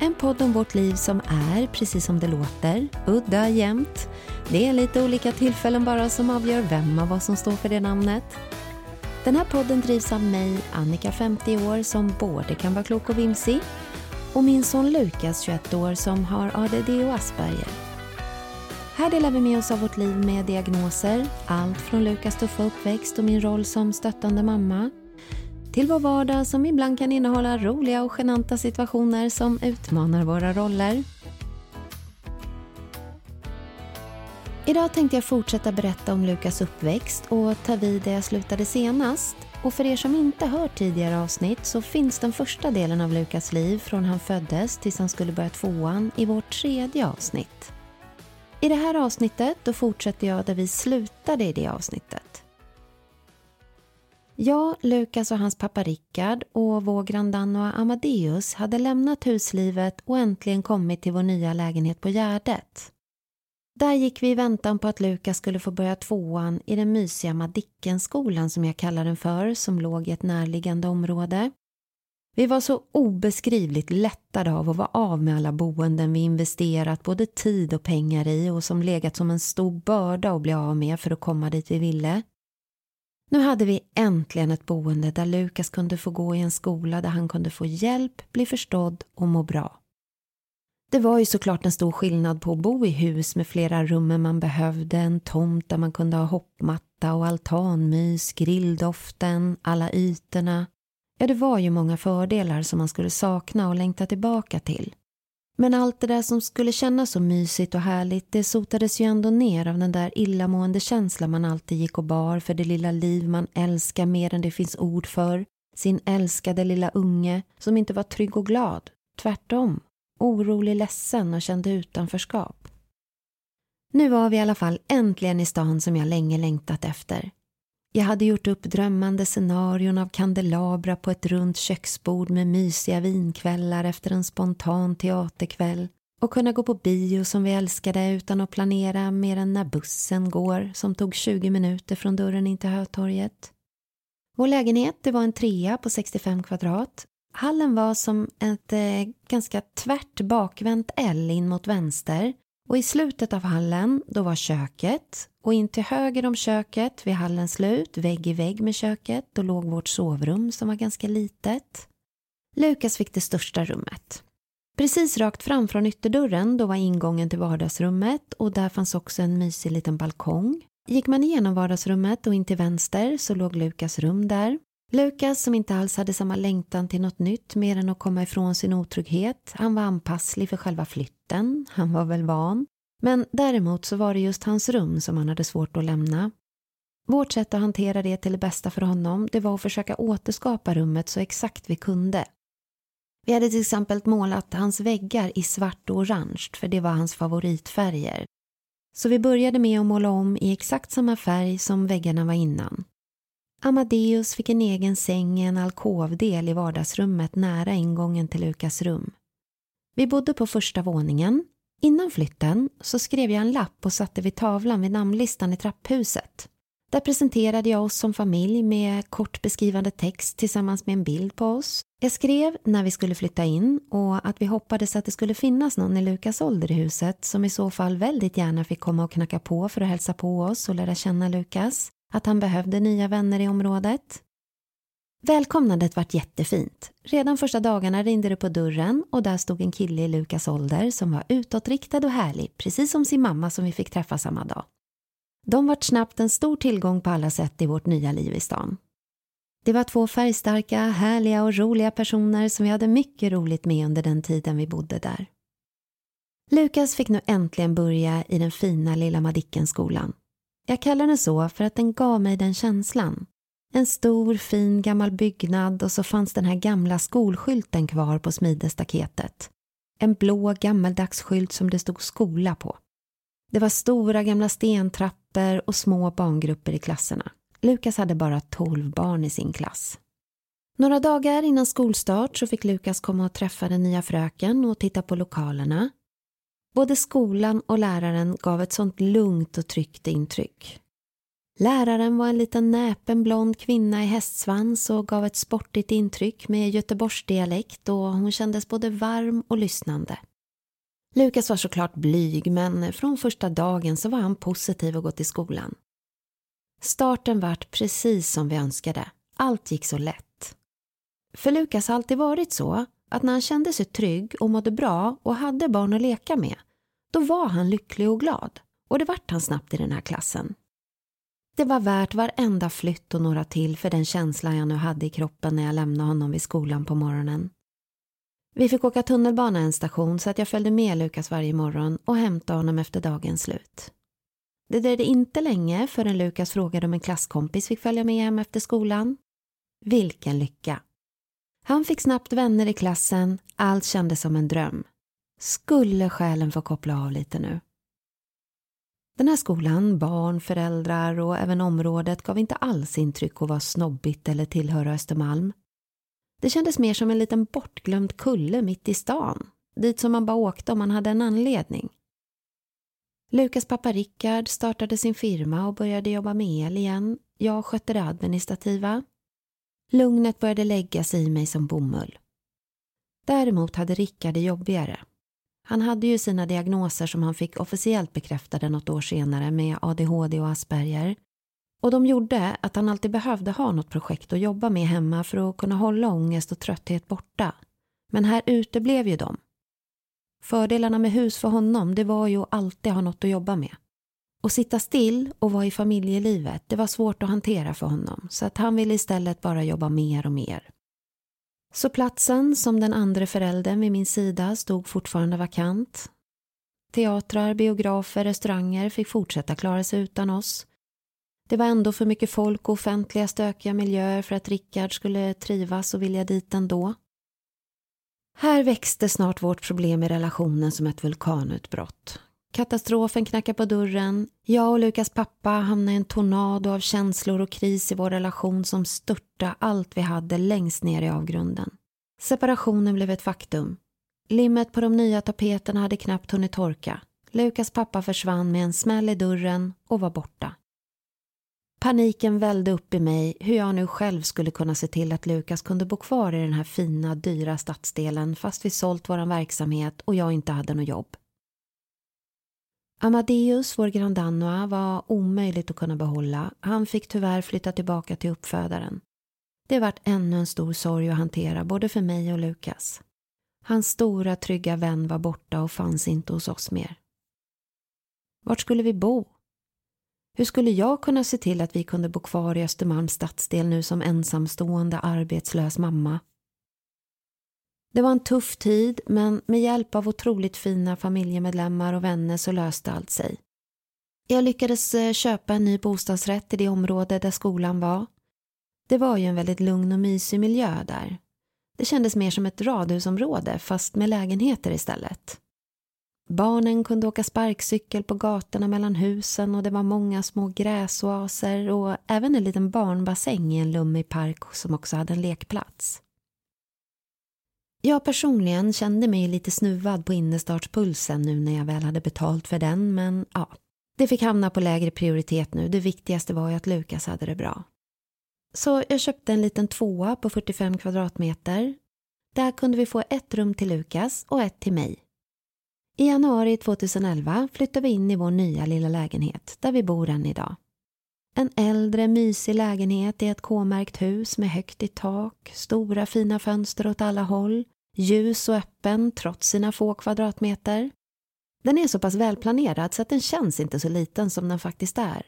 En podd om vårt liv som är, precis som det låter, udda jämt. Det är lite olika tillfällen bara som avgör vem av oss som står för det namnet. Den här podden drivs av mig, Annika 50 år, som både kan vara klok och vimsig och min son Lukas 21 år som har ADD och Asperger. Här delar vi med oss av vårt liv med diagnoser, allt från Lukas tuffa uppväxt och min roll som stöttande mamma till vår vardag som ibland kan innehålla roliga och genanta situationer som utmanar våra roller. Idag tänkte jag fortsätta berätta om Lukas uppväxt och ta vid där jag slutade senast. Och för er som inte hört tidigare avsnitt så finns den första delen av Lukas liv från han föddes tills han skulle börja tvåan i vårt tredje avsnitt. I det här avsnittet då fortsätter jag där vi slutade i det avsnittet. Jag, Lukas och hans pappa Rickard och vår grandanna Amadeus hade lämnat huslivet och äntligen kommit till vår nya lägenhet på Gärdet. Där gick vi i väntan på att Lukas skulle få börja tvåan i den mysiga Madickenskolan som jag kallar den för, som låg i ett närliggande område. Vi var så obeskrivligt lättade av att vara av med alla boenden vi investerat både tid och pengar i och som legat som en stor börda att bli av med för att komma dit vi ville. Nu hade vi äntligen ett boende där Lukas kunde få gå i en skola där han kunde få hjälp, bli förstådd och må bra. Det var ju såklart en stor skillnad på att bo i hus med flera rum man behövde, en tomt där man kunde ha hoppmatta och altanmys, grilldoften, alla ytorna. Ja, det var ju många fördelar som man skulle sakna och längta tillbaka till. Men allt det där som skulle kännas så mysigt och härligt det sotades ju ändå ner av den där illamående känslan man alltid gick och bar för det lilla liv man älskar mer än det finns ord för. Sin älskade lilla unge som inte var trygg och glad. Tvärtom. Orolig, ledsen och kände utanförskap. Nu var vi i alla fall äntligen i stan som jag länge längtat efter. Jag hade gjort upp drömmande scenarion av kandelabra på ett runt köksbord med mysiga vinkvällar efter en spontan teaterkväll och kunna gå på bio som vi älskade utan att planera mer än när bussen går som tog 20 minuter från dörren in till Hötorget. Vår lägenhet det var en trea på 65 kvadrat. Hallen var som ett eh, ganska tvärt bakvänt L in mot vänster och i slutet av hallen då var köket och in till höger om köket vid hallens slut, vägg i vägg med köket, då låg vårt sovrum som var ganska litet. Lukas fick det största rummet. Precis rakt fram från ytterdörren då var ingången till vardagsrummet och där fanns också en mysig liten balkong. Gick man igenom vardagsrummet och in till vänster så låg Lukas rum där. Lukas som inte alls hade samma längtan till något nytt mer än att komma ifrån sin otrygghet. Han var anpasslig för själva flytten, han var väl van. Men däremot så var det just hans rum som han hade svårt att lämna. Vårt sätt att hantera det till det bästa för honom det var att försöka återskapa rummet så exakt vi kunde. Vi hade till exempel målat hans väggar i svart och orange för det var hans favoritfärger. Så vi började med att måla om i exakt samma färg som väggarna var innan. Amadeus fick en egen säng i en alkovdel i vardagsrummet nära ingången till Lukas rum. Vi bodde på första våningen. Innan flytten så skrev jag en lapp och satte vid tavlan vid namnlistan i trapphuset. Där presenterade jag oss som familj med kort beskrivande text tillsammans med en bild på oss. Jag skrev när vi skulle flytta in och att vi hoppades att det skulle finnas någon i Lukas ålder i huset som i så fall väldigt gärna fick komma och knacka på för att hälsa på oss och lära känna Lukas att han behövde nya vänner i området. Välkomnandet vart jättefint. Redan första dagarna ringde det på dörren och där stod en kille i Lukas ålder som var utåtriktad och härlig, precis som sin mamma som vi fick träffa samma dag. De vart snabbt en stor tillgång på alla sätt i vårt nya liv i stan. Det var två färgstarka, härliga och roliga personer som vi hade mycket roligt med under den tiden vi bodde där. Lukas fick nu äntligen börja i den fina lilla Madicken-skolan. Jag kallar den så för att den gav mig den känslan. En stor fin gammal byggnad och så fanns den här gamla skolskylten kvar på smidestaketet. En blå gammaldags skylt som det stod skola på. Det var stora gamla stentrappor och små barngrupper i klasserna. Lukas hade bara 12 barn i sin klass. Några dagar innan skolstart så fick Lukas komma och träffa den nya fröken och titta på lokalerna. Både skolan och läraren gav ett sånt lugnt och tryggt intryck. Läraren var en liten näpen blond kvinna i hästsvans och gav ett sportigt intryck med Göteborgsdialekt och hon kändes både varm och lyssnande. Lukas var såklart blyg men från första dagen så var han positiv och gå till skolan. Starten vart precis som vi önskade. Allt gick så lätt. För Lukas har alltid varit så att när han kände sig trygg och mådde bra och hade barn att leka med, då var han lycklig och glad. Och det vart han snabbt i den här klassen. Det var värt varenda flytt och några till för den känsla jag nu hade i kroppen när jag lämnade honom vid skolan på morgonen. Vi fick åka tunnelbana en station så att jag följde med Lukas varje morgon och hämtade honom efter dagens slut. Det dröjde inte länge förrän Lukas frågade om en klasskompis fick följa med hem efter skolan. Vilken lycka! Han fick snabbt vänner i klassen, allt kändes som en dröm. Skulle själen få koppla av lite nu? Den här skolan, barn, föräldrar och även området gav inte alls intryck att vara snobbigt eller tillhöra Östermalm. Det kändes mer som en liten bortglömd kulle mitt i stan, dit som man bara åkte om man hade en anledning. Lukas pappa Rickard startade sin firma och började jobba med el igen. Jag skötte det administrativa. Lugnet började lägga sig i mig som bomull. Däremot hade Rickard det jobbigare. Han hade ju sina diagnoser som han fick officiellt bekräftade något år senare med ADHD och Asperger. Och de gjorde att han alltid behövde ha något projekt att jobba med hemma för att kunna hålla ångest och trötthet borta. Men här uteblev ju de. Fördelarna med hus för honom det var ju att alltid ha något att jobba med. Och sitta still och vara i familjelivet det var svårt att hantera för honom så att han ville istället bara jobba mer och mer. Så platsen som den andra föräldern vid min sida stod fortfarande vakant. Teatrar, biografer, restauranger fick fortsätta klara sig utan oss. Det var ändå för mycket folk och offentliga stökiga miljöer för att Rickard skulle trivas och vilja dit ändå. Här växte snart vårt problem i relationen som ett vulkanutbrott. Katastrofen knackar på dörren. Jag och Lukas pappa hamnar i en tornado av känslor och kris i vår relation som störtade allt vi hade längst ner i avgrunden. Separationen blev ett faktum. Limmet på de nya tapeterna hade knappt hunnit torka. Lukas pappa försvann med en smäll i dörren och var borta. Paniken vällde upp i mig hur jag nu själv skulle kunna se till att Lukas kunde bo kvar i den här fina, dyra stadsdelen fast vi sålt vår verksamhet och jag inte hade något jobb. Amadeus, vår grandanoa, var omöjligt att kunna behålla. Han fick tyvärr flytta tillbaka till uppfödaren. Det vart ännu en stor sorg att hantera, både för mig och Lukas. Hans stora, trygga vän var borta och fanns inte hos oss mer. Vart skulle vi bo? Hur skulle jag kunna se till att vi kunde bo kvar i Östermalms stadsdel nu som ensamstående arbetslös mamma? Det var en tuff tid men med hjälp av otroligt fina familjemedlemmar och vänner så löste allt sig. Jag lyckades eh, köpa en ny bostadsrätt i det område där skolan var. Det var ju en väldigt lugn och mysig miljö där. Det kändes mer som ett radhusområde fast med lägenheter istället. Barnen kunde åka sparkcykel på gatorna mellan husen och det var många små gräsoaser och även en liten barnbassäng i en lummig park som också hade en lekplats. Jag personligen kände mig lite snuvad på innerstartspulsen nu när jag väl hade betalt för den men ja, det fick hamna på lägre prioritet nu. Det viktigaste var ju att Lukas hade det bra. Så jag köpte en liten tvåa på 45 kvadratmeter. Där kunde vi få ett rum till Lukas och ett till mig. I januari 2011 flyttade vi in i vår nya lilla lägenhet där vi bor än idag. En äldre mysig lägenhet i ett K-märkt hus med högt i tak, stora fina fönster åt alla håll, ljus och öppen trots sina få kvadratmeter. Den är så pass välplanerad så att den känns inte så liten som den faktiskt är.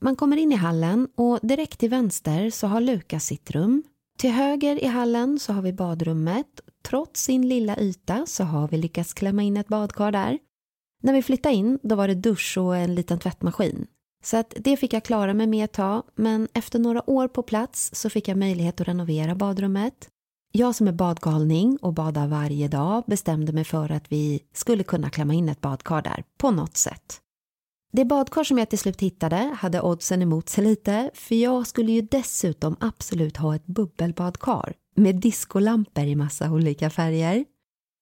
Man kommer in i hallen och direkt till vänster så har Lukas sitt rum. Till höger i hallen så har vi badrummet. Trots sin lilla yta så har vi lyckats klämma in ett badkar där. När vi flyttade in då var det dusch och en liten tvättmaskin. Så att det fick jag klara mig med ett tag, men efter några år på plats så fick jag möjlighet att renovera badrummet. Jag som är badgalning och badar varje dag bestämde mig för att vi skulle kunna klämma in ett badkar där på något sätt. Det badkar som jag till slut hittade hade oddsen emot sig lite för jag skulle ju dessutom absolut ha ett bubbelbadkar med diskolampor i massa olika färger.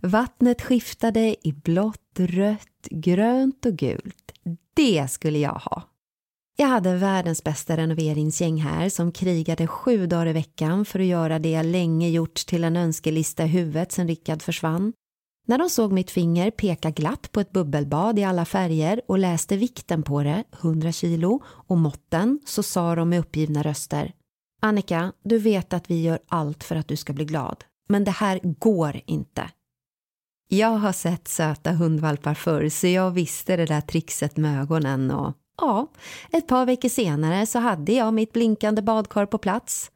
Vattnet skiftade i blått, rött, grönt och gult. Det skulle jag ha. Jag hade världens bästa renoveringsgäng här som krigade sju dagar i veckan för att göra det jag länge gjort till en önskelista i huvudet sen Rickard försvann. När de såg mitt finger peka glatt på ett bubbelbad i alla färger och läste vikten på det, 100 kilo, och måtten så sa de med uppgivna röster Annika, du vet att vi gör allt för att du ska bli glad. Men det här går inte. Jag har sett söta hundvalpar förr så jag visste det där trixet med ögonen och ja, ett par veckor senare så hade jag mitt blinkande badkar på plats.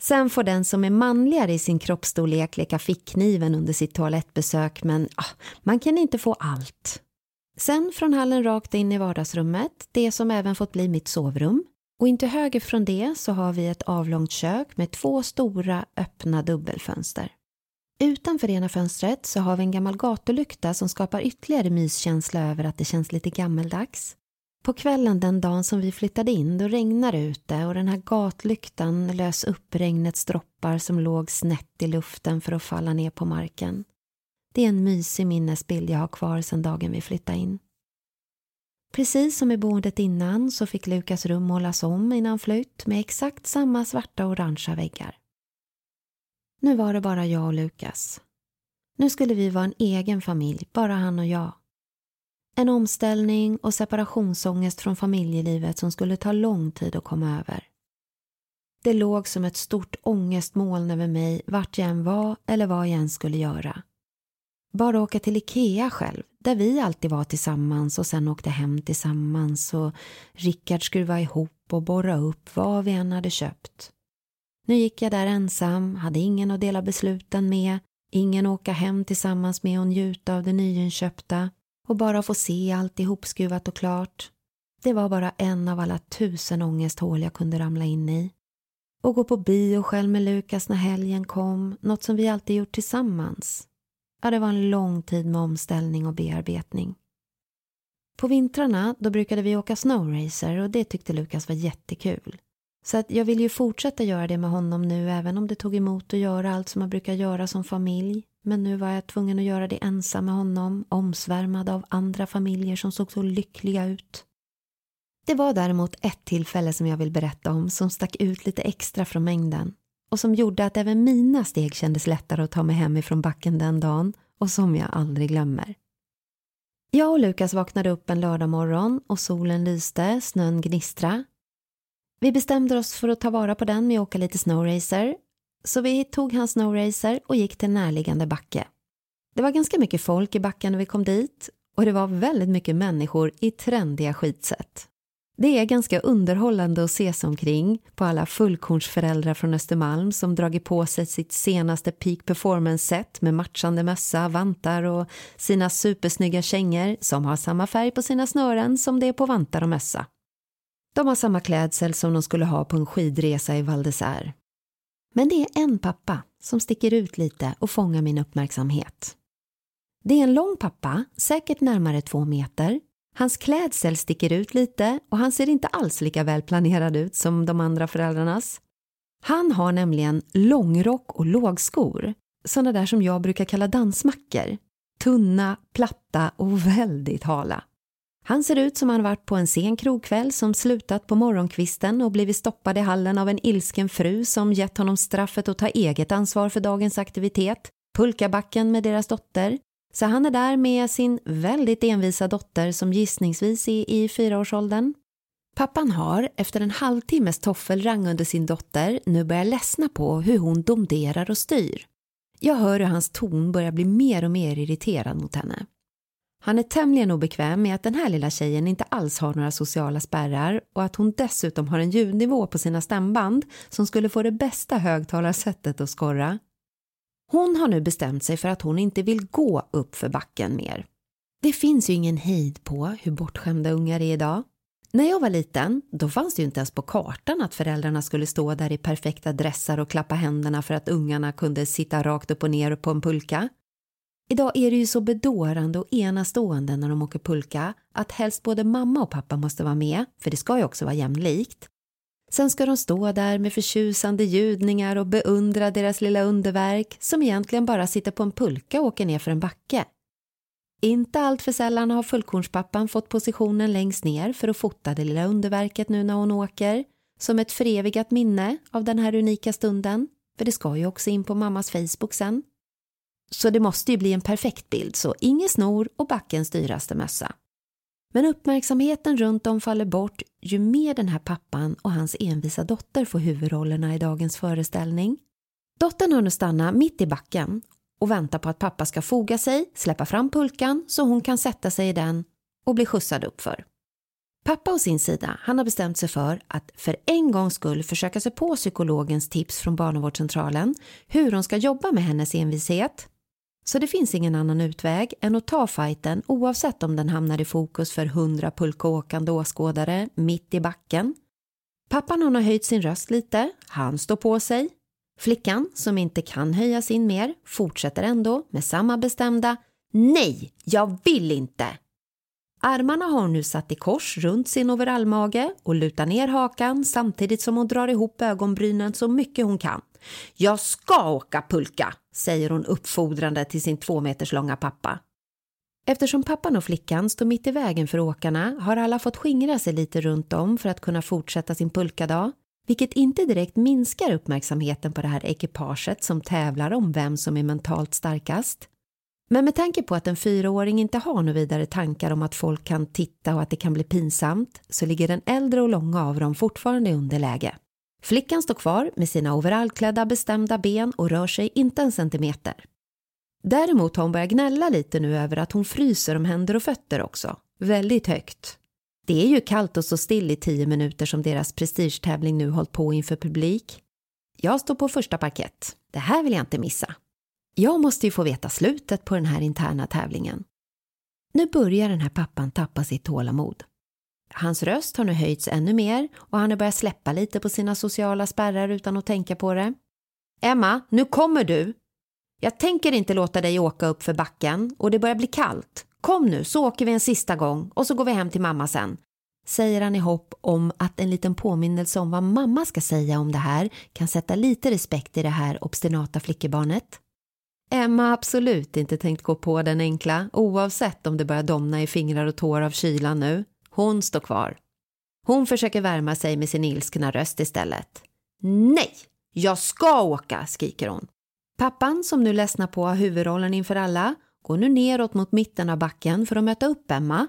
Sen får den som är manligare i sin kroppsstorlek leka fickkniven under sitt toalettbesök men ah, man kan inte få allt. Sen från hallen rakt in i vardagsrummet, det som även fått bli mitt sovrum. Och inte höger från det så har vi ett avlångt kök med två stora öppna dubbelfönster. Utanför ena fönstret så har vi en gammal gatulykta som skapar ytterligare myskänsla över att det känns lite gammeldags. På kvällen den dagen som vi flyttade in då regnar det ute och den här gatlyktan lös upp regnets droppar som låg snett i luften för att falla ner på marken. Det är en mysig minnesbild jag har kvar sedan dagen vi flyttade in. Precis som i boendet innan så fick Lukas rum målas om innan flytt med exakt samma svarta och orangea väggar. Nu var det bara jag och Lukas. Nu skulle vi vara en egen familj, bara han och jag. En omställning och separationsångest från familjelivet som skulle ta lång tid att komma över. Det låg som ett stort ångestmoln över mig vart jag än var eller vad jag än skulle göra. Bara åka till Ikea själv, där vi alltid var tillsammans och sen åkte hem tillsammans och Rickard skruva ihop och borra upp vad vi än hade köpt. Nu gick jag där ensam, hade ingen att dela besluten med, ingen att åka hem tillsammans med och njuta av det nyinköpta och bara få se allt ihopskruvat och klart. Det var bara en av alla tusen ångesthål jag kunde ramla in i. Och gå på bio själv med Lukas när helgen kom, något som vi alltid gjort tillsammans. Ja, det var en lång tid med omställning och bearbetning. På vintrarna då brukade vi åka snowracer och det tyckte Lukas var jättekul. Så att jag vill ju fortsätta göra det med honom nu även om det tog emot att göra allt som man brukar göra som familj. Men nu var jag tvungen att göra det ensam med honom, omsvärmad av andra familjer som såg så lyckliga ut. Det var däremot ett tillfälle som jag vill berätta om som stack ut lite extra från mängden och som gjorde att även mina steg kändes lättare att ta mig hem ifrån backen den dagen och som jag aldrig glömmer. Jag och Lukas vaknade upp en lördag morgon och solen lyste, snön gnistra. Vi bestämde oss för att ta vara på den med att åka lite snowracer så vi tog hans snowracer och gick till närliggande backe. Det var ganska mycket folk i backen när vi kom dit och det var väldigt mycket människor i trendiga skitset. Det är ganska underhållande att se sig omkring på alla fullkornsföräldrar från Östermalm som dragit på sig sitt senaste peak performance-set med matchande mössa, vantar och sina supersnygga kängor som har samma färg på sina snören som det är på vantar och mössa. De har samma klädsel som de skulle ha på en skidresa i Val d'Isère. Men det är en pappa som sticker ut lite och fångar min uppmärksamhet. Det är en lång pappa, säkert närmare två meter. Hans klädsel sticker ut lite och han ser inte alls lika välplanerad ut som de andra föräldrarnas. Han har nämligen långrock och lågskor, sådana där som jag brukar kalla dansmackor. Tunna, platta och väldigt hala. Han ser ut som han varit på en sen krogkväll som slutat på morgonkvisten och blivit stoppad i hallen av en ilsken fru som gett honom straffet att ta eget ansvar för dagens aktivitet, pulkabacken med deras dotter. Så han är där med sin väldigt envisa dotter som gissningsvis är i fyraårsåldern. Pappan har, efter en halvtimmes toffelrang under sin dotter, nu börjat ledsna på hur hon domderar och styr. Jag hör hur hans ton börjar bli mer och mer irriterad mot henne. Han är tämligen obekväm med att den här lilla tjejen inte alls har några sociala spärrar och att hon dessutom har en ljudnivå på sina stämband som skulle få det bästa högtalarsättet att skorra. Hon har nu bestämt sig för att hon inte vill gå upp för backen mer. Det finns ju ingen hejd på hur bortskämda ungar är idag. När jag var liten, då fanns det ju inte ens på kartan att föräldrarna skulle stå där i perfekta dressar och klappa händerna för att ungarna kunde sitta rakt upp och ner på en pulka. Idag är det ju så bedårande och enastående när de åker pulka att helst både mamma och pappa måste vara med, för det ska ju också vara jämlikt. Sen ska de stå där med förtjusande ljudningar och beundra deras lilla underverk som egentligen bara sitter på en pulka och åker ner för en backe. Inte allt för sällan har fullkornspappan fått positionen längst ner för att fota det lilla underverket nu när hon åker, som ett förevigat minne av den här unika stunden, för det ska ju också in på mammas Facebook sen. Så det måste ju bli en perfekt bild, så ingen snor och backens dyraste mössa. Men uppmärksamheten runt om faller bort ju mer den här pappan och hans envisa dotter får huvudrollerna i dagens föreställning. Dottern har nu stannat mitt i backen och väntar på att pappa ska foga sig, släppa fram pulkan så hon kan sätta sig i den och bli skjutsad uppför. Pappa å sin sida, han har bestämt sig för att för en gångs skull försöka sig på psykologens tips från barnavårdscentralen hur hon ska jobba med hennes envishet så det finns ingen annan utväg än att ta fighten oavsett om den hamnar i fokus för hundra pulkaåkande åskådare mitt i backen. Pappan hon har höjt sin röst lite, han står på sig. Flickan, som inte kan höja sin mer, fortsätter ändå med samma bestämda Nej, jag vill inte! Armarna har hon nu satt i kors runt sin overallmage och lutar ner hakan samtidigt som hon drar ihop ögonbrynen så mycket hon kan. Jag ska åka pulka, säger hon uppfordrande till sin två meters långa pappa. Eftersom pappan och flickan står mitt i vägen för åkarna har alla fått skingra sig lite runt om för att kunna fortsätta sin pulkadag, vilket inte direkt minskar uppmärksamheten på det här ekipaget som tävlar om vem som är mentalt starkast. Men med tanke på att en fyraåring inte har några vidare tankar om att folk kan titta och att det kan bli pinsamt så ligger den äldre och långa av dem fortfarande i underläge. Flickan står kvar med sina overallklädda bestämda ben och rör sig inte en centimeter. Däremot har hon börjat gnälla lite nu över att hon fryser om händer och fötter också. Väldigt högt. Det är ju kallt och så still i tio minuter som deras prestigetävling nu hållit på inför publik. Jag står på första parkett. Det här vill jag inte missa. Jag måste ju få veta slutet på den här interna tävlingen. Nu börjar den här pappan tappa sitt tålamod. Hans röst har nu höjts ännu mer och han har börjat släppa lite på sina sociala spärrar utan att tänka på det. Emma, nu kommer du! Jag tänker inte låta dig åka upp för backen och det börjar bli kallt. Kom nu så åker vi en sista gång och så går vi hem till mamma sen. Säger han i hopp om att en liten påminnelse om vad mamma ska säga om det här kan sätta lite respekt i det här obstinata flickebarnet. Emma har absolut inte tänkt gå på den enkla oavsett om det börjar domna i fingrar och tår av kylan nu. Hon står kvar. Hon försöker värma sig med sin ilskna röst istället. Nej, jag ska åka, skriker hon. Pappan, som nu ledsnar på huvudrollen inför alla, går nu neråt mot mitten av backen för att möta upp Emma.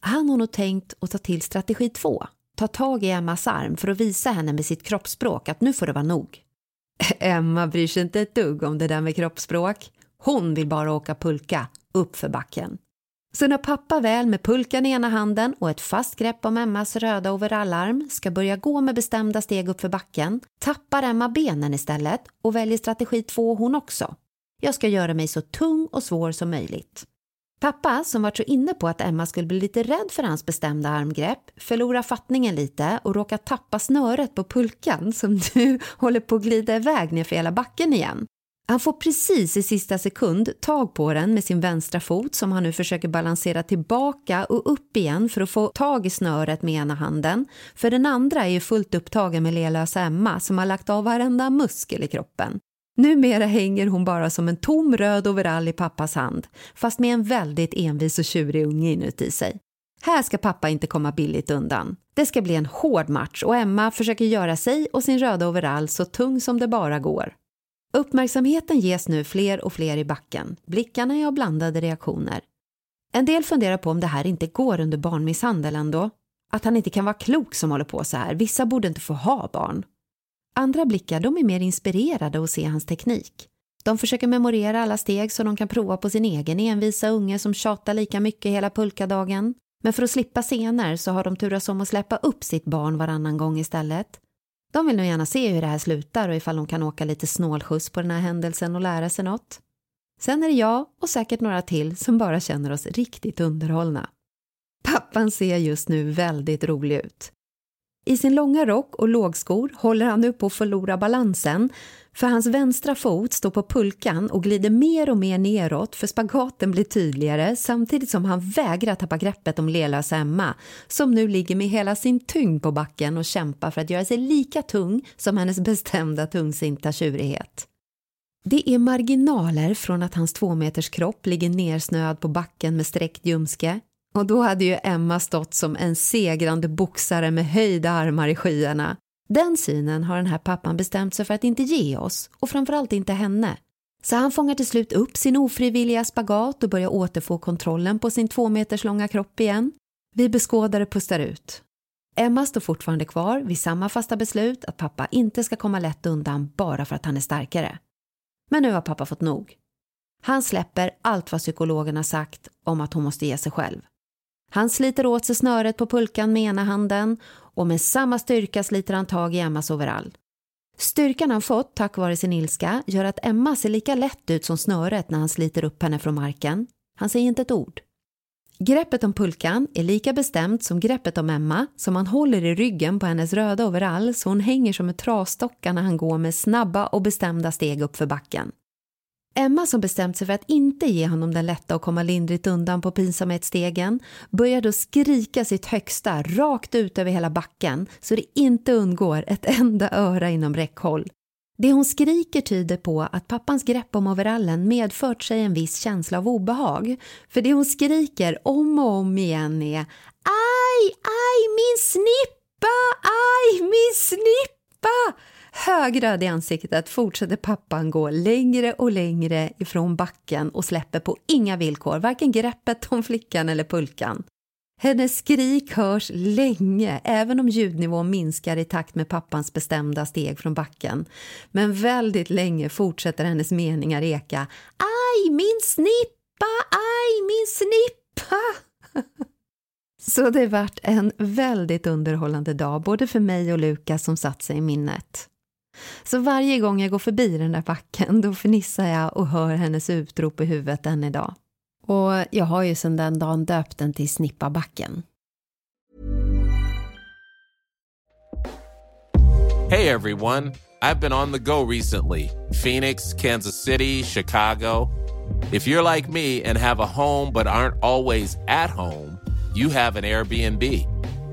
Han har nog tänkt att ta till strategi två. Ta tag i Emmas arm för att visa henne med sitt kroppsspråk att nu får det vara nog. Emma bryr sig inte ett dugg om det där med kroppsspråk. Hon vill bara åka pulka uppför backen. Så när pappa väl med pulkan i ena handen och ett fast grepp om Emmas röda overallarm ska börja gå med bestämda steg upp för backen tappar Emma benen istället och väljer strategi två hon också. Jag ska göra mig så tung och svår som möjligt. Pappa, som var så inne på att Emma skulle bli lite rädd för hans bestämda armgrepp, förlorar fattningen lite och råkar tappa snöret på pulkan som nu håller på att glida iväg nerför hela backen igen. Han får precis i sista sekund tag på den med sin vänstra fot som han nu försöker balansera tillbaka och upp igen för att få tag i snöret med ena handen. För den andra är ju fullt upptagen med lelösa Emma som har lagt av varenda muskel i kroppen. Numera hänger hon bara som en tom röd overall i pappas hand, fast med en väldigt envis och tjurig unge inuti sig. Här ska pappa inte komma billigt undan. Det ska bli en hård match och Emma försöker göra sig och sin röda overall så tung som det bara går. Uppmärksamheten ges nu fler och fler i backen. Blickarna är av blandade reaktioner. En del funderar på om det här inte går under barnmisshandel ändå. Att han inte kan vara klok som håller på så här. Vissa borde inte få ha barn. Andra blickar de är mer inspirerade att se hans teknik. De försöker memorera alla steg så de kan prova på sin egen envisa unge som tjatar lika mycket hela pulkadagen. Men för att slippa scener så har de turats om att släppa upp sitt barn varannan gång istället. De vill nog gärna se hur det här slutar och ifall de kan åka lite snålskjuts på den här händelsen och lära sig något. Sen är det jag och säkert några till som bara känner oss riktigt underhållna. Pappan ser just nu väldigt rolig ut. I sin långa rock och lågskor håller han nu på att förlora balansen för hans vänstra fot står på pulkan och glider mer och mer neråt för spagaten blir tydligare samtidigt som han vägrar tappa greppet om lelösa Emma som nu ligger med hela sin tyngd på backen och kämpar för att göra sig lika tung som hennes bestämda tungsinta tjurighet. Det är marginaler från att hans tvåmeters kropp ligger nersnöad på backen med sträckt ljumske och då hade ju Emma stått som en segrande boxare med höjda armar i skyarna. Den synen har den här pappan bestämt sig för att inte ge oss och framförallt inte henne. Så han fångar till slut upp sin ofrivilliga spagat och börjar återfå kontrollen på sin två meters långa kropp igen. Vi beskådare pustar ut. Emma står fortfarande kvar vid samma fasta beslut att pappa inte ska komma lätt undan bara för att han är starkare. Men nu har pappa fått nog. Han släpper allt vad psykologen har sagt om att hon måste ge sig själv. Han sliter åt sig snöret på pulkan med ena handen och med samma styrka sliter han tag i Emmas overall. Styrkan han fått tack vare sin ilska gör att Emma ser lika lätt ut som snöret när han sliter upp henne från marken. Han säger inte ett ord. Greppet om pulkan är lika bestämt som greppet om Emma som han håller i ryggen på hennes röda overall så hon hänger som en trasdocka när han går med snabba och bestämda steg upp för backen. Emma som bestämt sig för att inte ge honom den lätta och komma lindrigt undan på pinsamhetsstegen börjar då skrika sitt högsta rakt ut över hela backen så det inte undgår ett enda öra inom räckhåll. Det hon skriker tyder på att pappans grepp om overallen medfört sig en viss känsla av obehag. För det hon skriker om och om igen är Aj, aj, min snippa, aj, min snippa! Högröd i ansiktet fortsätter pappan gå längre och längre ifrån backen och släpper på inga villkor varken greppet om flickan eller pulkan. Hennes skrik hörs länge, även om ljudnivån minskar i takt med pappans bestämda steg från backen. Men väldigt länge fortsätter hennes meningar eka. Aj, min snippa! Aj, min snippa! Så det vart en väldigt underhållande dag, både för mig och Lukas som satt sig i minnet. Så varje gång jag går förbi den där backen då fnissar jag och hör hennes utrop i huvudet än idag. Och jag har ju sedan den dagen döpt den till Snippabacken. Hey everyone, I've been on the go recently. Phoenix, Kansas City, Chicago. If you're like me and have a home but aren't always at home, you have an Airbnb.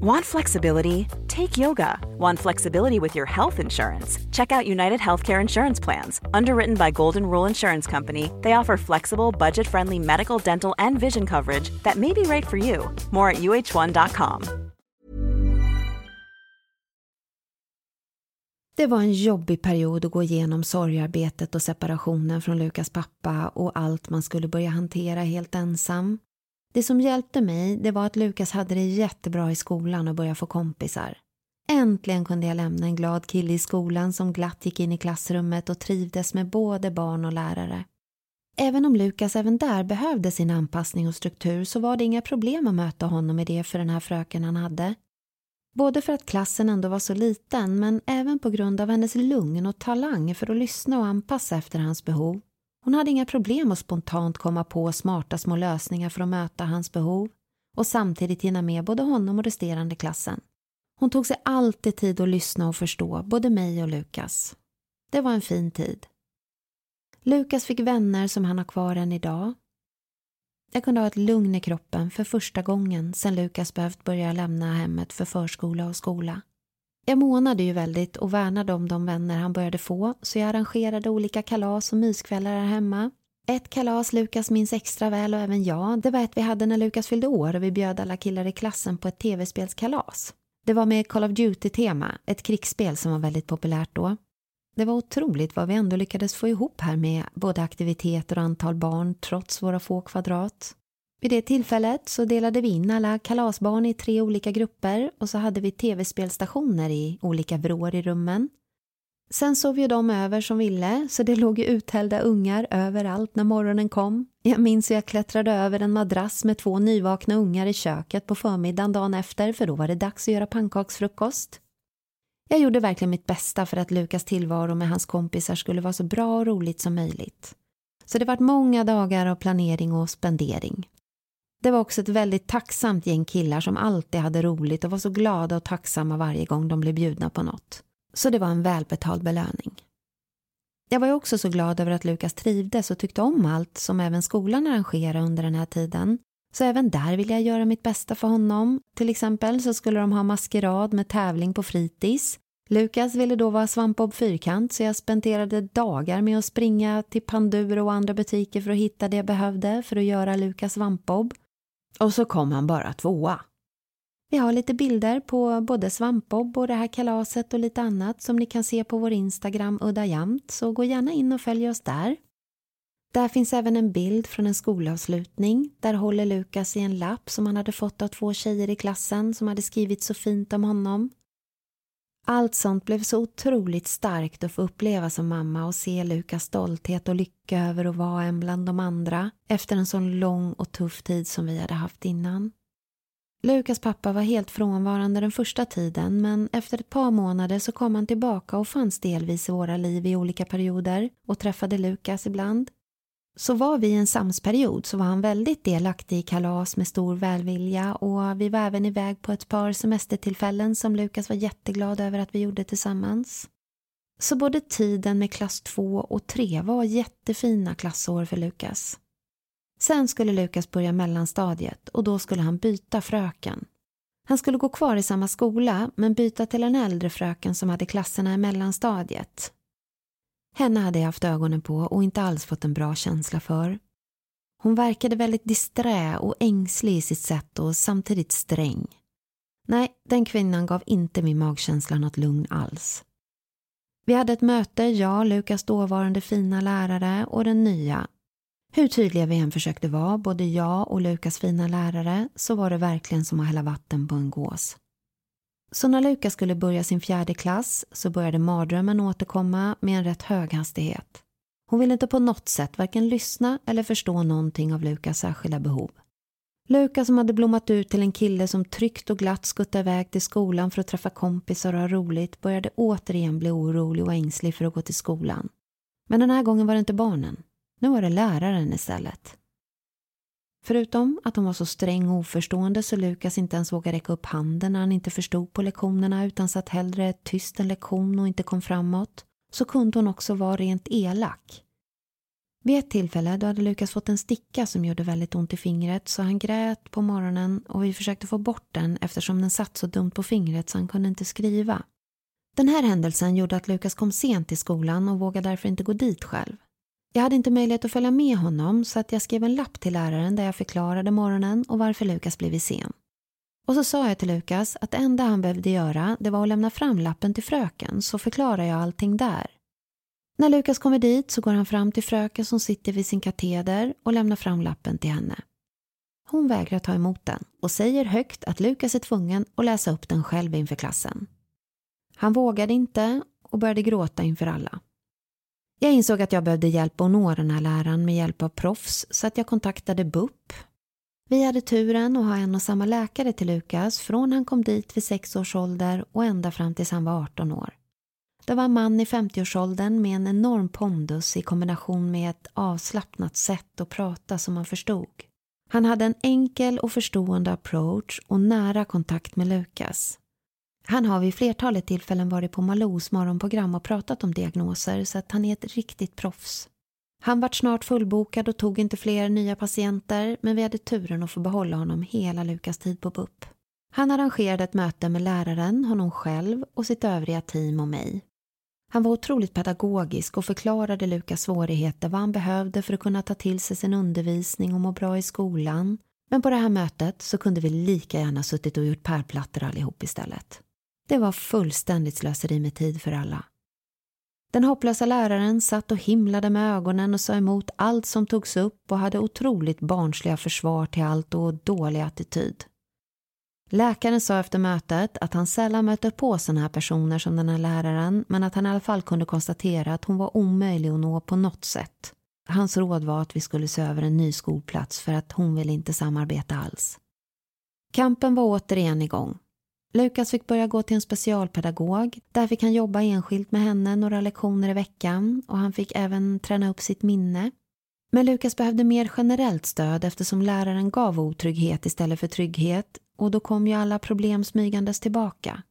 Want flexibility? Take yoga. Want flexibility with your health insurance? Check out United Healthcare Insurance Plans. Underwritten by Golden Rule Insurance Company, they offer flexible, budget friendly medical, dental, and vision coverage that may be right for you. More at uh1.com. Det var en jobbig period att gå igenom sorgarbetet och separationen från Lukas pappa och allt man skulle börja hantera helt ensam. Det som hjälpte mig det var att Lukas hade det jättebra i skolan och började få kompisar. Äntligen kunde jag lämna en glad kille i skolan som glatt gick in i klassrummet och trivdes med både barn och lärare. Även om Lukas även där behövde sin anpassning och struktur så var det inga problem att möta honom i det för den här fröken han hade. Både för att klassen ändå var så liten men även på grund av hennes lugn och talang för att lyssna och anpassa efter hans behov. Hon hade inga problem att spontant komma på smarta små lösningar för att möta hans behov och samtidigt hinna med både honom och resterande klassen. Hon tog sig alltid tid att lyssna och förstå både mig och Lukas. Det var en fin tid. Lukas fick vänner som han har kvar än idag. Jag kunde ha ett lugn i kroppen för första gången sedan Lukas behövt börja lämna hemmet för förskola och skola. Jag månade ju väldigt och värnade om de vänner han började få så jag arrangerade olika kalas och myskvällar här hemma. Ett kalas Lukas minns extra väl och även jag, det var ett vi hade när Lukas fyllde år och vi bjöd alla killar i klassen på ett tv-spelskalas. Det var med Call of Duty-tema, ett krigsspel som var väldigt populärt då. Det var otroligt vad vi ändå lyckades få ihop här med både aktiviteter och antal barn trots våra få kvadrat. Vid det tillfället så delade vi in alla kalasbarn i tre olika grupper och så hade vi tv-spelstationer i olika vrår i rummen. Sen sov ju de över som ville, så det låg ju uthällda ungar överallt när morgonen kom. Jag minns hur jag klättrade över en madrass med två nyvakna ungar i köket på förmiddagen dagen efter, för då var det dags att göra pannkaksfrukost. Jag gjorde verkligen mitt bästa för att Lukas tillvaro med hans kompisar skulle vara så bra och roligt som möjligt. Så det vart många dagar av planering och spendering. Det var också ett väldigt tacksamt gäng killar som alltid hade roligt och var så glada och tacksamma varje gång de blev bjudna på något. Så det var en välbetald belöning. Jag var ju också så glad över att Lukas trivdes och tyckte om allt som även skolan arrangerade under den här tiden. Så även där ville jag göra mitt bästa för honom. Till exempel så skulle de ha maskerad med tävling på fritids. Lukas ville då vara svampbob fyrkant så jag spenderade dagar med att springa till Panduro och andra butiker för att hitta det jag behövde för att göra Lukas svampbob. Och så kom han bara tvåa. Vi har lite bilder på både svampbob och det här kalaset och lite annat som ni kan se på vår Instagram Udda Jamt, så gå gärna in och följ oss där. Där finns även en bild från en skolavslutning. Där håller Lukas i en lapp som han hade fått av två tjejer i klassen som hade skrivit så fint om honom. Allt sånt blev så otroligt starkt att få uppleva som mamma och se Lukas stolthet och lycka över att vara en bland de andra efter en sån lång och tuff tid som vi hade haft innan. Lukas pappa var helt frånvarande den första tiden men efter ett par månader så kom han tillbaka och fanns delvis i våra liv i olika perioder och träffade Lukas ibland. Så var vi i en samsperiod så var han väldigt delaktig i kalas med stor välvilja och vi var även iväg på ett par semestertillfällen som Lukas var jätteglad över att vi gjorde tillsammans. Så både tiden med klass 2 och 3 var jättefina klassår för Lukas. Sen skulle Lukas börja mellanstadiet och då skulle han byta fröken. Han skulle gå kvar i samma skola men byta till en äldre fröken som hade klasserna i mellanstadiet. Henne hade jag haft ögonen på och inte alls fått en bra känsla för. Hon verkade väldigt disträ och ängslig i sitt sätt och samtidigt sträng. Nej, den kvinnan gav inte min magkänsla något lugn alls. Vi hade ett möte, jag, Lukas dåvarande fina lärare och den nya, hur tydliga vi än försökte vara, både jag och Lukas fina lärare, så var det verkligen som att hälla vatten på en gås. Så när Lukas skulle börja sin fjärde klass så började mardrömmen återkomma med en rätt hög hastighet. Hon ville inte på något sätt varken lyssna eller förstå någonting av Lukas särskilda behov. Lukas som hade blommat ut till en kille som tryggt och glatt skuttade iväg till skolan för att träffa kompisar och ha roligt började återigen bli orolig och ängslig för att gå till skolan. Men den här gången var det inte barnen. Nu var det läraren istället. Förutom att hon var så sträng och oförstående så Lukas inte ens vågade räcka upp handen när han inte förstod på lektionerna utan satt hellre tyst en lektion och inte kom framåt så kunde hon också vara rent elak. Vid ett tillfälle då hade Lukas fått en sticka som gjorde väldigt ont i fingret så han grät på morgonen och vi försökte få bort den eftersom den satt så dumt på fingret så han kunde inte skriva. Den här händelsen gjorde att Lukas kom sent till skolan och vågade därför inte gå dit själv. Jag hade inte möjlighet att följa med honom så att jag skrev en lapp till läraren där jag förklarade morgonen och varför Lukas blivit sen. Och så sa jag till Lukas att det enda han behövde göra det var att lämna fram lappen till fröken så förklarar jag allting där. När Lukas kommer dit så går han fram till fröken som sitter vid sin kateder och lämnar fram lappen till henne. Hon vägrar ta emot den och säger högt att Lukas är tvungen att läsa upp den själv inför klassen. Han vågade inte och började gråta inför alla. Jag insåg att jag behövde hjälp att nå den här läraren med hjälp av proffs så att jag kontaktade BUP. Vi hade turen att ha en och samma läkare till Lukas från han kom dit vid sex års ålder och ända fram tills han var 18 år. Det var en man i 50-årsåldern med en enorm pondus i kombination med ett avslappnat sätt att prata som man förstod. Han hade en enkel och förstående approach och nära kontakt med Lukas. Han har vid flertalet tillfällen varit på Malous morgonprogram och pratat om diagnoser så att han är ett riktigt proffs. Han vart snart fullbokad och tog inte fler nya patienter men vi hade turen att få behålla honom hela Lukas tid på BUP. Han arrangerade ett möte med läraren, honom själv och sitt övriga team och mig. Han var otroligt pedagogisk och förklarade Lukas svårigheter vad han behövde för att kunna ta till sig sin undervisning och må bra i skolan. Men på det här mötet så kunde vi lika gärna suttit och gjort pärlplattor allihop istället. Det var fullständigt slöseri med tid för alla. Den hopplösa läraren satt och himlade med ögonen och sa emot allt som togs upp och hade otroligt barnsliga försvar till allt och dålig attityd. Läkaren sa efter mötet att han sällan möter på sådana här personer som den här läraren men att han i alla fall kunde konstatera att hon var omöjlig att nå på något sätt. Hans råd var att vi skulle se över en ny skolplats för att hon ville inte samarbeta alls. Kampen var återigen igång. Lukas fick börja gå till en specialpedagog. Där fick han jobba enskilt med henne några lektioner i veckan och han fick även träna upp sitt minne. Men Lukas behövde mer generellt stöd eftersom läraren gav otrygghet istället för trygghet och då kom ju alla problem smygandes tillbaka.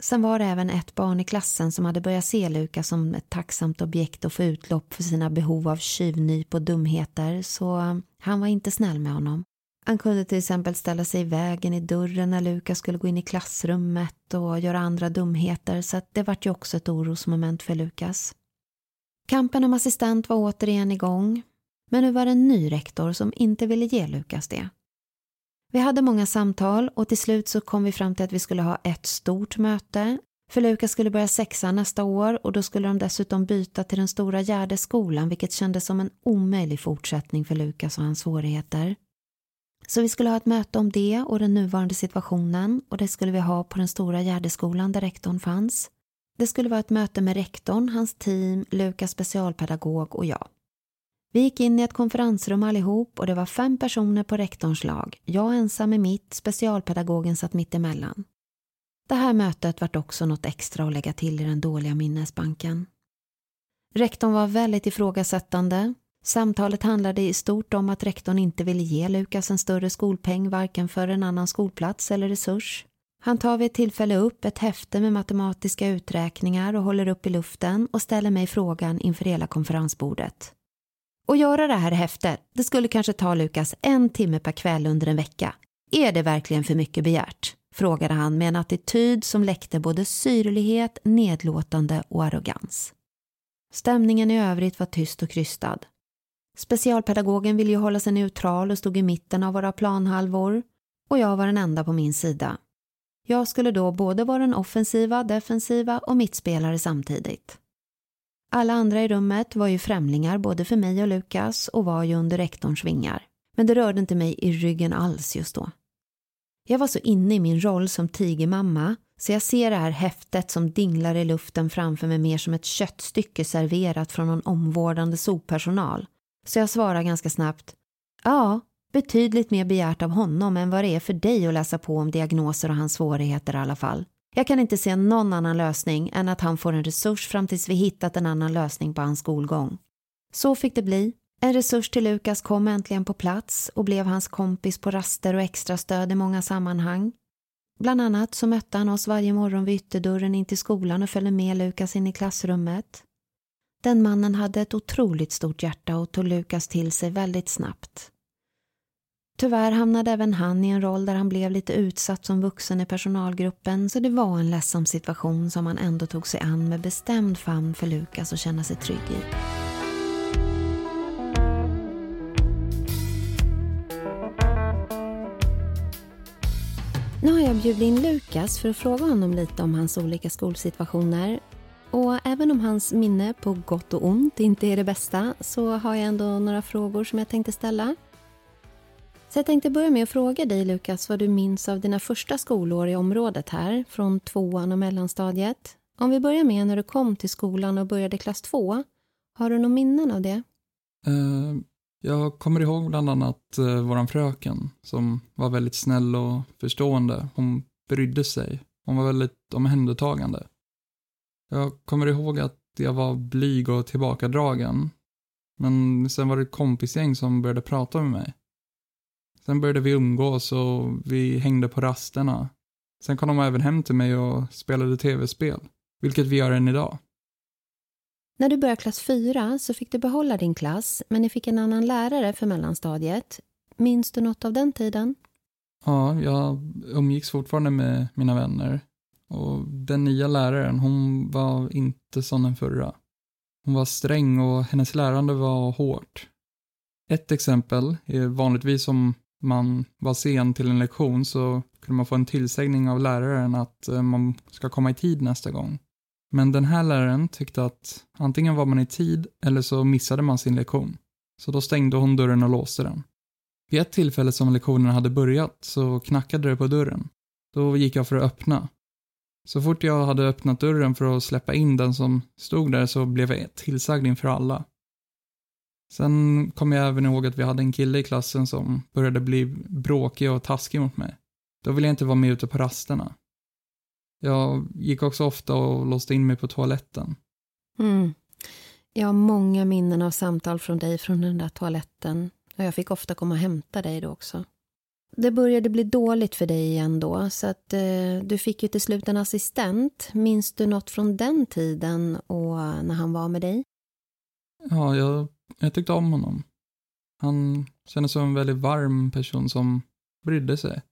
Sen var det även ett barn i klassen som hade börjat se Lukas som ett tacksamt objekt att få utlopp för sina behov av tjuvnyp och dumheter så han var inte snäll med honom. Han kunde till exempel ställa sig i vägen i dörren när Lukas skulle gå in i klassrummet och göra andra dumheter så det vart ju också ett orosmoment för Lukas. Kampen om assistent var återigen igång men nu var det en ny rektor som inte ville ge Lukas det. Vi hade många samtal och till slut så kom vi fram till att vi skulle ha ett stort möte. För Lukas skulle börja sexan nästa år och då skulle de dessutom byta till den stora Gärdeskolan vilket kändes som en omöjlig fortsättning för Lukas och hans svårigheter. Så vi skulle ha ett möte om det och den nuvarande situationen och det skulle vi ha på den stora Gärdeskolan där rektorn fanns. Det skulle vara ett möte med rektorn, hans team, Lukas specialpedagog och jag. Vi gick in i ett konferensrum allihop och det var fem personer på rektorns lag. Jag ensam i mitt, specialpedagogen satt mitt emellan. Det här mötet vart också något extra att lägga till i den dåliga minnesbanken. Rektorn var väldigt ifrågasättande. Samtalet handlade i stort om att rektorn inte ville ge Lukas en större skolpeng varken för en annan skolplats eller resurs. Han tar vid ett tillfälle upp ett häfte med matematiska uträkningar och håller upp i luften och ställer mig frågan inför hela konferensbordet. Att göra det här häftet, det skulle kanske ta Lukas en timme per kväll under en vecka. Är det verkligen för mycket begärt? frågade han med en attityd som läckte både syrlighet, nedlåtande och arrogans. Stämningen i övrigt var tyst och krystad. Specialpedagogen ville ju hålla sig neutral och stod i mitten av våra planhalvor och jag var den enda på min sida. Jag skulle då både vara den offensiva, defensiva och mittspelare samtidigt. Alla andra i rummet var ju främlingar både för mig och Lukas och var ju under rektorns vingar. Men det rörde inte mig i ryggen alls just då. Jag var så inne i min roll som tigermamma så jag ser det här häftet som dinglar i luften framför mig mer som ett köttstycke serverat från någon omvårdande soppersonal. Så jag svarar ganska snabbt Ja, betydligt mer begärt av honom än vad det är för dig att läsa på om diagnoser och hans svårigheter i alla fall. Jag kan inte se någon annan lösning än att han får en resurs fram tills vi hittat en annan lösning på hans skolgång. Så fick det bli. En resurs till Lukas kom äntligen på plats och blev hans kompis på raster och extra stöd i många sammanhang. Bland annat så mötte han oss varje morgon vid ytterdörren in till skolan och följde med Lukas in i klassrummet. Den mannen hade ett otroligt stort hjärta och tog Lukas till sig väldigt snabbt. Tyvärr hamnade även han i en roll där han blev lite utsatt som vuxen i personalgruppen så det var en ledsam situation som han ändå tog sig an med bestämd famn för Lukas att känna sig trygg i. Nu har jag bjudit in Lukas för att fråga honom lite om hans olika skolsituationer. Och även om hans minne på gott och ont inte är det bästa så har jag ändå några frågor som jag tänkte ställa. Så jag tänkte börja med att fråga dig Lukas vad du minns av dina första skolår i området här, från tvåan och mellanstadiet. Om vi börjar med när du kom till skolan och började klass två. Har du någon minnen av det? Uh, jag kommer ihåg bland annat uh, våran fröken som var väldigt snäll och förstående. Hon brydde sig. Hon var väldigt omhändertagande. Jag kommer ihåg att jag var blyg och tillbakadragen. Men sen var det ett kompisgäng som började prata med mig. Sen började vi umgås och vi hängde på rasterna. Sen kom de även hem till mig och spelade tv-spel, vilket vi gör än idag. När du började klass fyra så fick du behålla din klass, men ni fick en annan lärare för mellanstadiet. Minns du något av den tiden? Ja, jag umgicks fortfarande med mina vänner. Och den nya läraren, hon var inte som den förra. Hon var sträng och hennes lärande var hårt. Ett exempel är vanligtvis om man var sen till en lektion så kunde man få en tillsägning av läraren att eh, man ska komma i tid nästa gång. Men den här läraren tyckte att antingen var man i tid eller så missade man sin lektion. Så då stängde hon dörren och låste den. Vid ett tillfälle som lektionen hade börjat så knackade det på dörren. Då gick jag för att öppna. Så fort jag hade öppnat dörren för att släppa in den som stod där så blev jag tillsagd inför alla. Sen kom jag även ihåg att vi hade en kille i klassen som började bli bråkig och taskig mot mig. Då ville jag inte vara med ute på rasterna. Jag gick också ofta och låste in mig på toaletten. Mm. Jag har många minnen av samtal från dig från den där toaletten. Och jag fick ofta komma och hämta dig då också. Det började bli dåligt för dig igen då, så att eh, du fick ju till slut en assistent. Minns du något från den tiden och när han var med dig? Ja, jag, jag tyckte om honom. Han kändes som en väldigt varm person som brydde sig.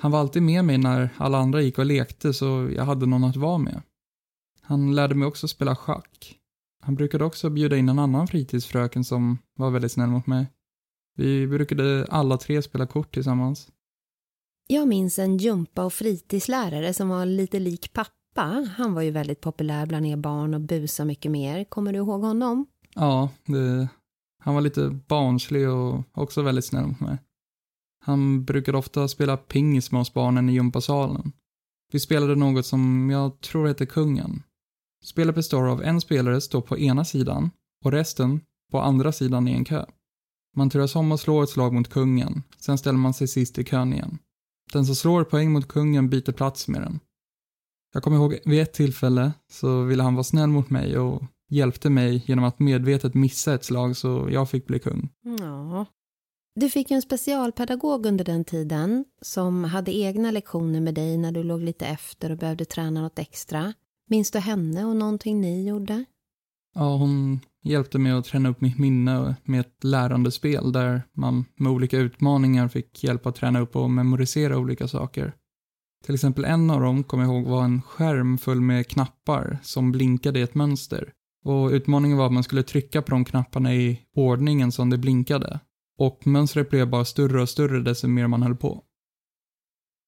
Han var alltid med mig när alla andra gick och lekte så jag hade någon att vara med. Han lärde mig också spela schack. Han brukade också bjuda in en annan fritidsfröken som var väldigt snäll mot mig. Vi brukade alla tre spela kort tillsammans. Jag minns en jumpa och fritidslärare som var lite lik pappa. Han var ju väldigt populär bland er barn och busa mycket mer. Kommer du ihåg honom? Ja, det, han var lite barnslig och också väldigt snäll mot mig. Han brukade ofta spela pingis med oss barnen i gympasalen. Vi spelade något som jag tror heter Kungen. Spelet består av en spelare står på ena sidan och resten på andra sidan i en kö. Man turas om och slår ett slag mot kungen, sen ställer man sig sist i kön igen. Den som slår poäng mot kungen byter plats med den. Jag kommer ihåg vid ett tillfälle så ville han vara snäll mot mig och hjälpte mig genom att medvetet missa ett slag så jag fick bli kung. Ja. Du fick ju en specialpedagog under den tiden som hade egna lektioner med dig när du låg lite efter och behövde träna något extra. Minns du henne och någonting ni gjorde? Ja, hon hjälpte mig att träna upp mitt minne med ett lärandespel där man med olika utmaningar fick hjälp att träna upp och memorisera olika saker. Till exempel en av dem, kom jag ihåg, var en skärm full med knappar som blinkade i ett mönster. Och utmaningen var att man skulle trycka på de knapparna i ordningen som det blinkade. Och mönstret blev bara större och större desto mer man höll på.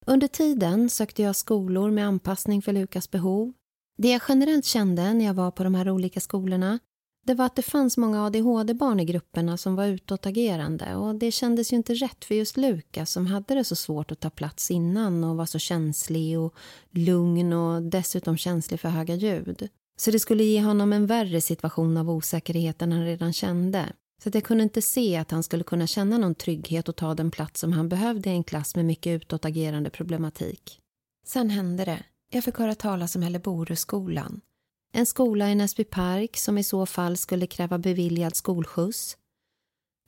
Under tiden sökte jag skolor med anpassning för Lukas behov. Det jag generellt kände när jag var på de här olika skolorna det var att det fanns många ADHD-barn i grupperna som var utåtagerande och det kändes ju inte rätt för just Lukas som hade det så svårt att ta plats innan och var så känslig och lugn och dessutom känslig för höga ljud. Så det skulle ge honom en värre situation av osäkerhet än han redan kände. Så att jag kunde inte se att han skulle kunna känna någon trygghet och ta den plats som han behövde i en klass med mycket utåtagerande problematik. Sen hände det. Jag fick höra talas om Hälleborusskolan. En skola i Näsby park som i så fall skulle kräva beviljad skolskjuts.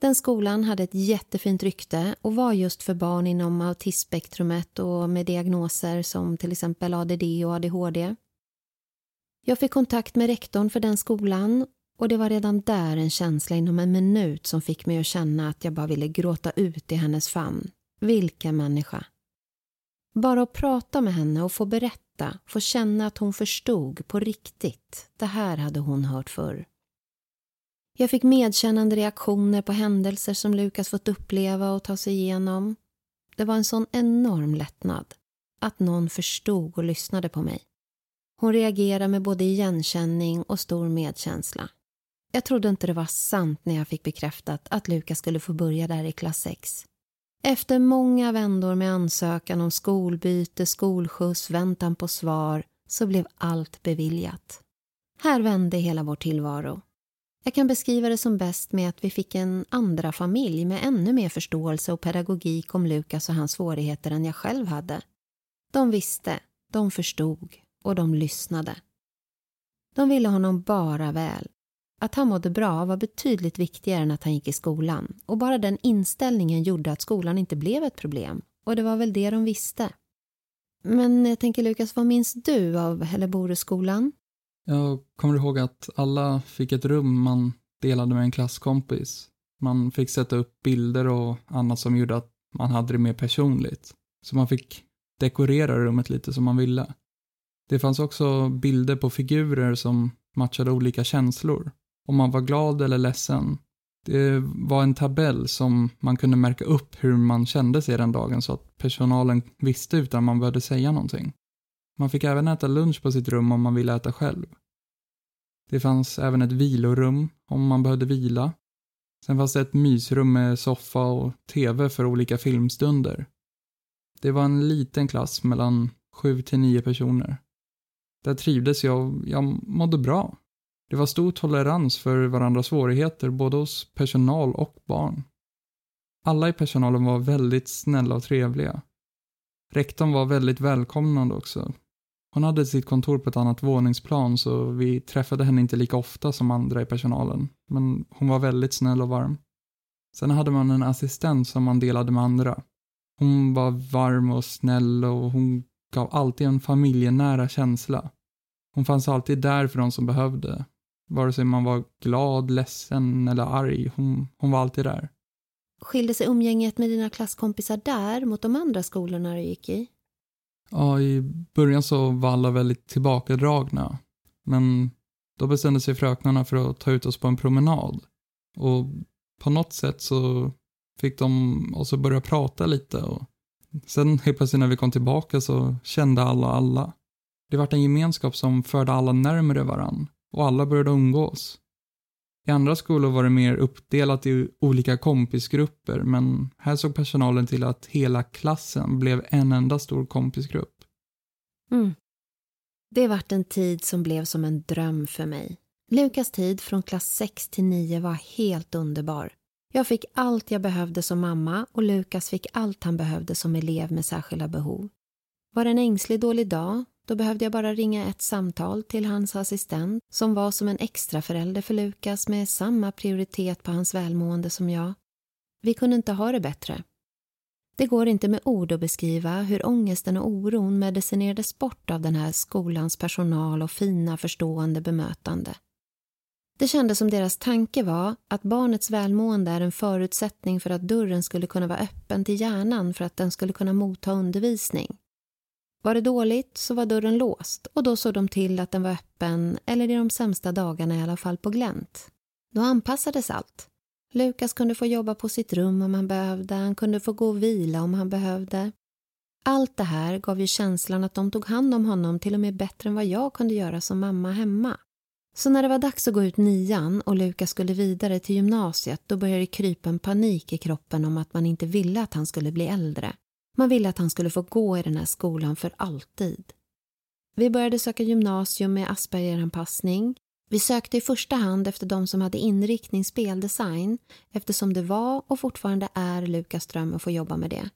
Den skolan hade ett jättefint rykte och var just för barn inom autismspektrumet och med diagnoser som till exempel ADD och ADHD. Jag fick kontakt med rektorn för den skolan och det var redan där en känsla inom en minut som fick mig att känna att jag bara ville gråta ut i hennes famn. Vilken människa! Bara att prata med henne och få berätta, få känna att hon förstod på riktigt. Det här hade hon hört förr. Jag fick medkännande reaktioner på händelser som Lukas fått uppleva och ta sig igenom. Det var en sån enorm lättnad. Att någon förstod och lyssnade på mig. Hon reagerade med både igenkänning och stor medkänsla. Jag trodde inte det var sant när jag fick bekräftat att Lukas skulle få börja där i klass 6. Efter många vändor med ansökan om skolbyte, skolskjuts, väntan på svar så blev allt beviljat. Här vände hela vår tillvaro. Jag kan beskriva det som bäst med att vi fick en andra familj med ännu mer förståelse och pedagogik om Lukas och hans svårigheter än jag själv hade. De visste, de förstod och de lyssnade. De ville honom bara väl att han mådde bra var betydligt viktigare än att han gick i skolan och bara den inställningen gjorde att skolan inte blev ett problem och det var väl det de visste. Men jag tänker Lukas, vad minns du av Helleboreskolan? Jag kommer ihåg att alla fick ett rum man delade med en klasskompis. Man fick sätta upp bilder och annat som gjorde att man hade det mer personligt. Så man fick dekorera rummet lite som man ville. Det fanns också bilder på figurer som matchade olika känslor om man var glad eller ledsen. Det var en tabell som man kunde märka upp hur man kände sig den dagen så att personalen visste utan man behövde säga någonting. Man fick även äta lunch på sitt rum om man ville äta själv. Det fanns även ett vilorum om man behövde vila. Sen fanns det ett mysrum med soffa och tv för olika filmstunder. Det var en liten klass mellan sju till nio personer. Där trivdes jag och jag mådde bra. Det var stor tolerans för varandras svårigheter både hos personal och barn. Alla i personalen var väldigt snälla och trevliga. Rektorn var väldigt välkomnande också. Hon hade sitt kontor på ett annat våningsplan så vi träffade henne inte lika ofta som andra i personalen. Men hon var väldigt snäll och varm. Sen hade man en assistent som man delade med andra. Hon var varm och snäll och hon gav alltid en familjenära känsla. Hon fanns alltid där för de som behövde. Vare sig man var glad, ledsen eller arg. Hon, hon var alltid där. Skilde sig umgänget med dina klasskompisar där mot de andra skolorna du gick i? Ja, i början så var alla väldigt tillbakadragna. Men då bestämde sig fröknarna för att ta ut oss på en promenad. Och på något sätt så fick de oss att börja prata lite. Och sen helt plötsligt när vi kom tillbaka så kände alla alla. Det vart en gemenskap som förde alla närmare varann. Och alla började umgås. I andra skolor var det mer uppdelat i olika kompisgrupper, men här såg personalen till att hela klassen blev en enda stor kompisgrupp. Mm. Det vart en tid som blev som en dröm för mig. Lukas tid från klass 6 till 9 var helt underbar. Jag fick allt jag behövde som mamma och Lukas fick allt han behövde som elev med särskilda behov. Var det en ängslig dålig dag då behövde jag bara ringa ett samtal till hans assistent som var som en extra förälder för Lukas med samma prioritet på hans välmående som jag. Vi kunde inte ha det bättre. Det går inte med ord att beskriva hur ångesten och oron medicinerades bort av den här skolans personal och fina förstående bemötande. Det kändes som deras tanke var att barnets välmående är en förutsättning för att dörren skulle kunna vara öppen till hjärnan för att den skulle kunna motta undervisning. Var det dåligt så var dörren låst och då såg de till att den var öppen eller i de sämsta dagarna i alla fall på glänt. Då anpassades allt. Lukas kunde få jobba på sitt rum om han behövde, han kunde få gå och vila om han behövde. Allt det här gav ju känslan att de tog hand om honom till och med bättre än vad jag kunde göra som mamma hemma. Så när det var dags att gå ut nian och Lukas skulle vidare till gymnasiet då började det krypa en panik i kroppen om att man inte ville att han skulle bli äldre. Man ville att han skulle få gå i den här skolan för alltid. Vi började söka gymnasium med Aspergeranpassning. Vi sökte i första hand efter de som hade inriktning speldesign eftersom det var och fortfarande är Lukas dröm att få jobba med det.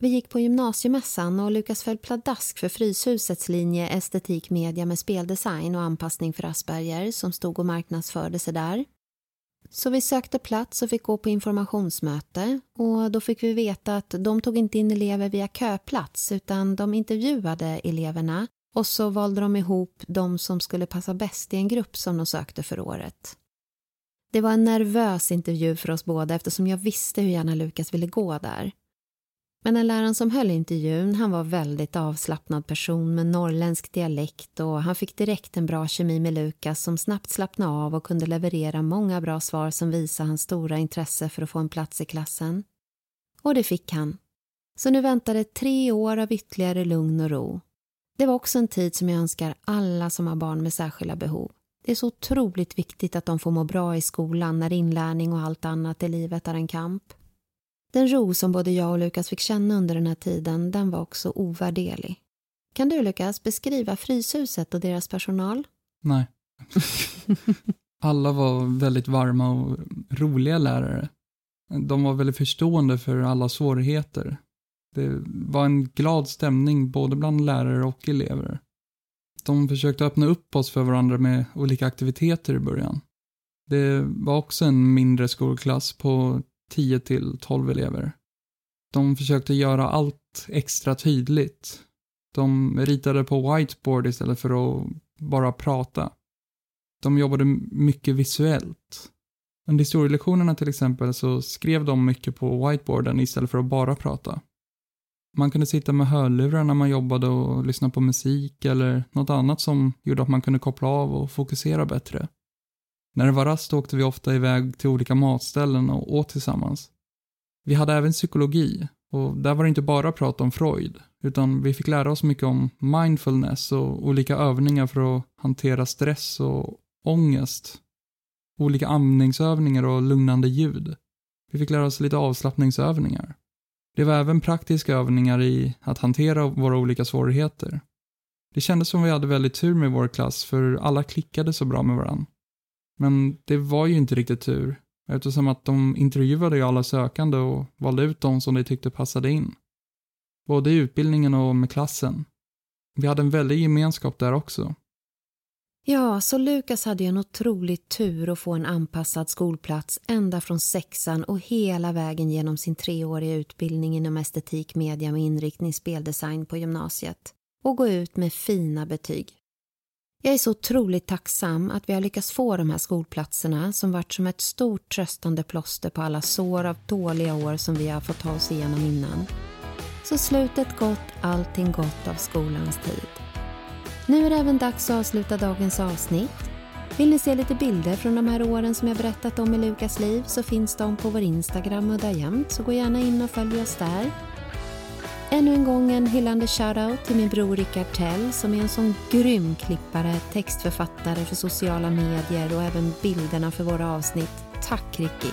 Vi gick på gymnasiemässan och Lukas föll pladask för Fryshusets linje estetik media med speldesign och anpassning för Asperger som stod och marknadsförde sig där. Så vi sökte plats och fick gå på informationsmöte och då fick vi veta att de tog inte in elever via köplats utan de intervjuade eleverna och så valde de ihop de som skulle passa bäst i en grupp som de sökte för året. Det var en nervös intervju för oss båda eftersom jag visste hur gärna Lukas ville gå där. Men den läraren som höll intervjun han var väldigt avslappnad person med norrländsk dialekt och han fick direkt en bra kemi med Lukas som snabbt slappnade av och kunde leverera många bra svar som visade hans stora intresse för att få en plats i klassen. Och det fick han. Så nu väntade tre år av ytterligare lugn och ro. Det var också en tid som jag önskar alla som har barn med särskilda behov. Det är så otroligt viktigt att de får må bra i skolan när inlärning och allt annat i livet är en kamp. Den ro som både jag och Lukas fick känna under den här tiden, den var också ovärderlig. Kan du, Lukas, beskriva Fryshuset och deras personal? Nej. Alla var väldigt varma och roliga lärare. De var väldigt förstående för alla svårigheter. Det var en glad stämning både bland lärare och elever. De försökte öppna upp oss för varandra med olika aktiviteter i början. Det var också en mindre skolklass på 10 till 12 elever. De försökte göra allt extra tydligt. De ritade på whiteboard istället för att bara prata. De jobbade mycket visuellt. Under historielektionerna till exempel så skrev de mycket på whiteboarden istället för att bara prata. Man kunde sitta med hörlurar när man jobbade och lyssna på musik eller något annat som gjorde att man kunde koppla av och fokusera bättre. När det var rast åkte vi ofta iväg till olika matställen och åt tillsammans. Vi hade även psykologi och där var det inte bara prat om Freud, utan vi fick lära oss mycket om mindfulness och olika övningar för att hantera stress och ångest. Olika andningsövningar och lugnande ljud. Vi fick lära oss lite avslappningsövningar. Det var även praktiska övningar i att hantera våra olika svårigheter. Det kändes som vi hade väldigt tur med vår klass för alla klickade så bra med varandra. Men det var ju inte riktigt tur eftersom att de intervjuade alla sökande och valde ut de som de tyckte passade in. Både i utbildningen och med klassen. Vi hade en väldig gemenskap där också. Ja, så Lukas hade ju en otrolig tur att få en anpassad skolplats ända från sexan och hela vägen genom sin treåriga utbildning inom estetik, media med inriktning speldesign på gymnasiet och gå ut med fina betyg. Jag är så otroligt tacksam att vi har lyckats få de här skolplatserna som varit som ett stort tröstande plåster på alla sår av dåliga år som vi har fått ta oss igenom innan. Så slutet gott, allting gott av skolans tid. Nu är det även dags att avsluta dagens avsnitt. Vill ni se lite bilder från de här åren som jag berättat om i Lukas liv så finns de på vår Instagram Udda Jämt, så gå gärna in och följ oss där. Ännu en gång en hyllande shoutout till min bror Rickard Tell som är en sån grym klippare, textförfattare för sociala medier och även bilderna för våra avsnitt. Tack Ricky!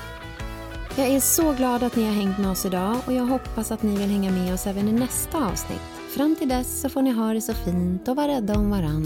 Jag är så glad att ni har hängt med oss idag och jag hoppas att ni vill hänga med oss även i nästa avsnitt. Fram till dess så får ni ha det så fint och vara rädda om varann.